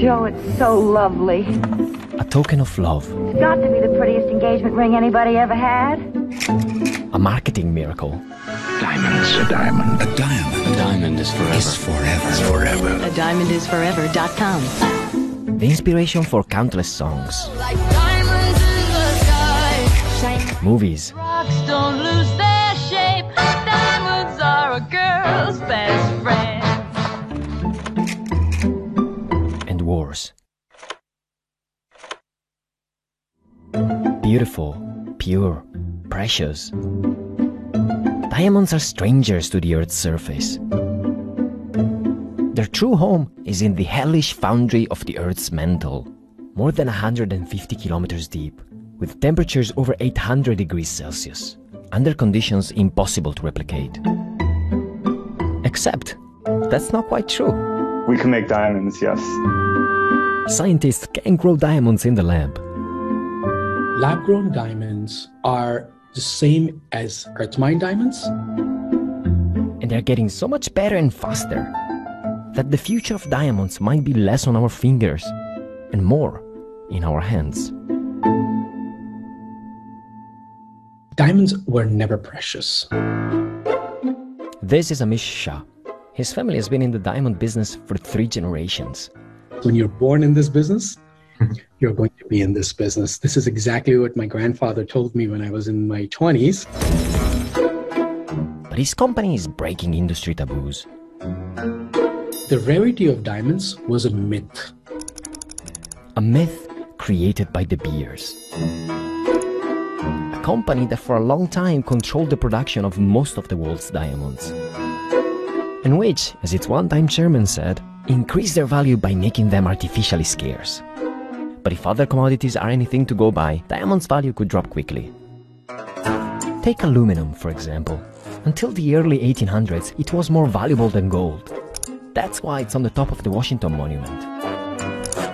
Joe, it's so lovely. A token of love. It's got to be the prettiest engagement ring anybody ever had. A marketing miracle. Diamonds. A diamond. A diamond. A diamond is forever. Is forever. Is forever. A diamond is forever.com. The inspiration for countless songs. Like diamonds in the sky. Movies. Rocks don't lose their shape. Diamonds are a girl's best Beautiful, pure, precious. Diamonds are strangers to the Earth's surface. Their true home is in the hellish foundry of the Earth's mantle, more than 150 kilometers deep, with temperatures over 800 degrees Celsius, under conditions impossible to replicate. Except, that's not quite true. We can make diamonds, yes. Scientists can grow diamonds in the lab. Lab grown diamonds are the same as earth mine diamonds. And they're getting so much better and faster that the future of diamonds might be less on our fingers and more in our hands. Diamonds were never precious. This is Amish Shah. His family has been in the diamond business for three generations. When you're born in this business, mm-hmm. you're going to be in this business. This is exactly what my grandfather told me when I was in my 20s. But his company is breaking industry taboos. The rarity of diamonds was a myth. A myth created by De Beers. A company that for a long time controlled the production of most of the world's diamonds. And which, as its one-time chairman said, increased their value by making them artificially scarce. But if other commodities are anything to go by, diamonds' value could drop quickly. Take aluminum, for example. Until the early 1800s, it was more valuable than gold. That's why it's on the top of the Washington Monument.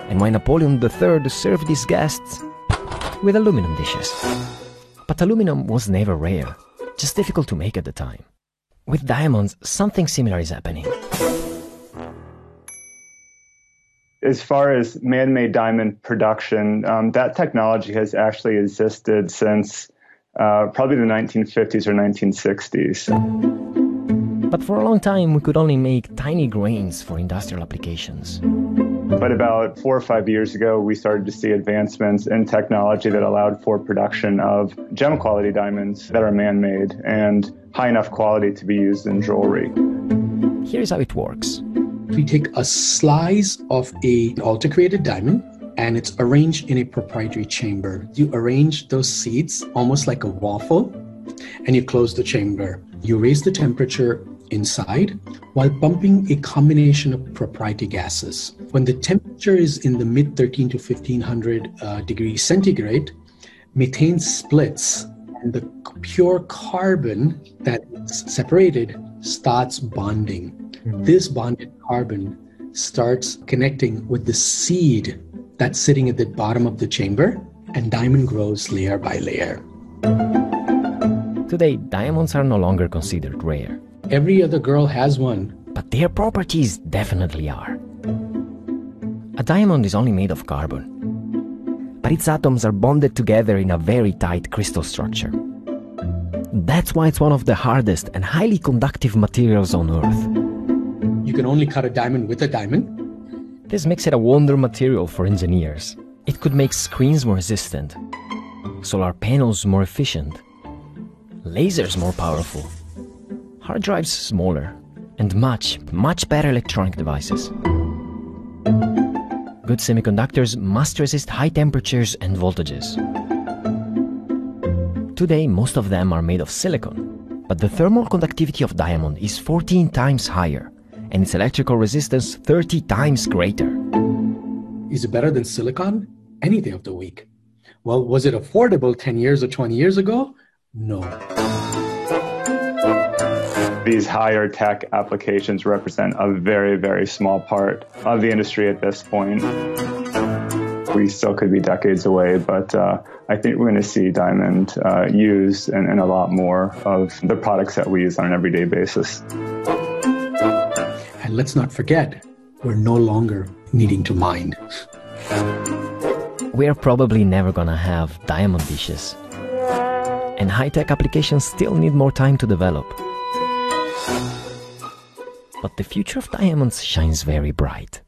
And why Napoleon III served his guests with aluminum dishes. But aluminum was never rare, just difficult to make at the time. With diamonds, something similar is happening. As far as man made diamond production, um, that technology has actually existed since uh, probably the 1950s or 1960s. But for a long time, we could only make tiny grains for industrial applications. But about four or five years ago, we started to see advancements in technology that allowed for production of gem quality diamonds that are man made and high enough quality to be used in jewelry. Here's how it works We take a slice of a ALTR created diamond and it's arranged in a proprietary chamber. You arrange those seeds almost like a waffle and you close the chamber. You raise the temperature inside while pumping a combination of proprietary gases. When the temperature is in the mid 13 to 1500 uh, degrees centigrade, methane splits and the pure carbon that is separated starts bonding. Mm-hmm. This bonded carbon starts connecting with the seed that's sitting at the bottom of the chamber, and diamond grows layer by layer. Today, diamonds are no longer considered rare. Every other girl has one. But their properties definitely are. A diamond is only made of carbon, but its atoms are bonded together in a very tight crystal structure. That's why it's one of the hardest and highly conductive materials on Earth. You can only cut a diamond with a diamond. This makes it a wonder material for engineers. It could make screens more resistant, solar panels more efficient, lasers more powerful, hard drives smaller, and much, much better electronic devices. Good semiconductors must resist high temperatures and voltages. Today, most of them are made of silicon, but the thermal conductivity of diamond is 14 times higher, and its electrical resistance 30 times greater. Is it better than silicon? Any day of the week. Well, was it affordable 10 years or 20 years ago? No. These higher tech applications represent a very, very small part of the industry at this point. We still could be decades away, but uh, I think we're going to see diamond uh, used in, in a lot more of the products that we use on an everyday basis. And let's not forget, we're no longer needing to mine. We're probably never gonna have diamond dishes. And high tech applications still need more time to develop. But the future of diamonds shines very bright.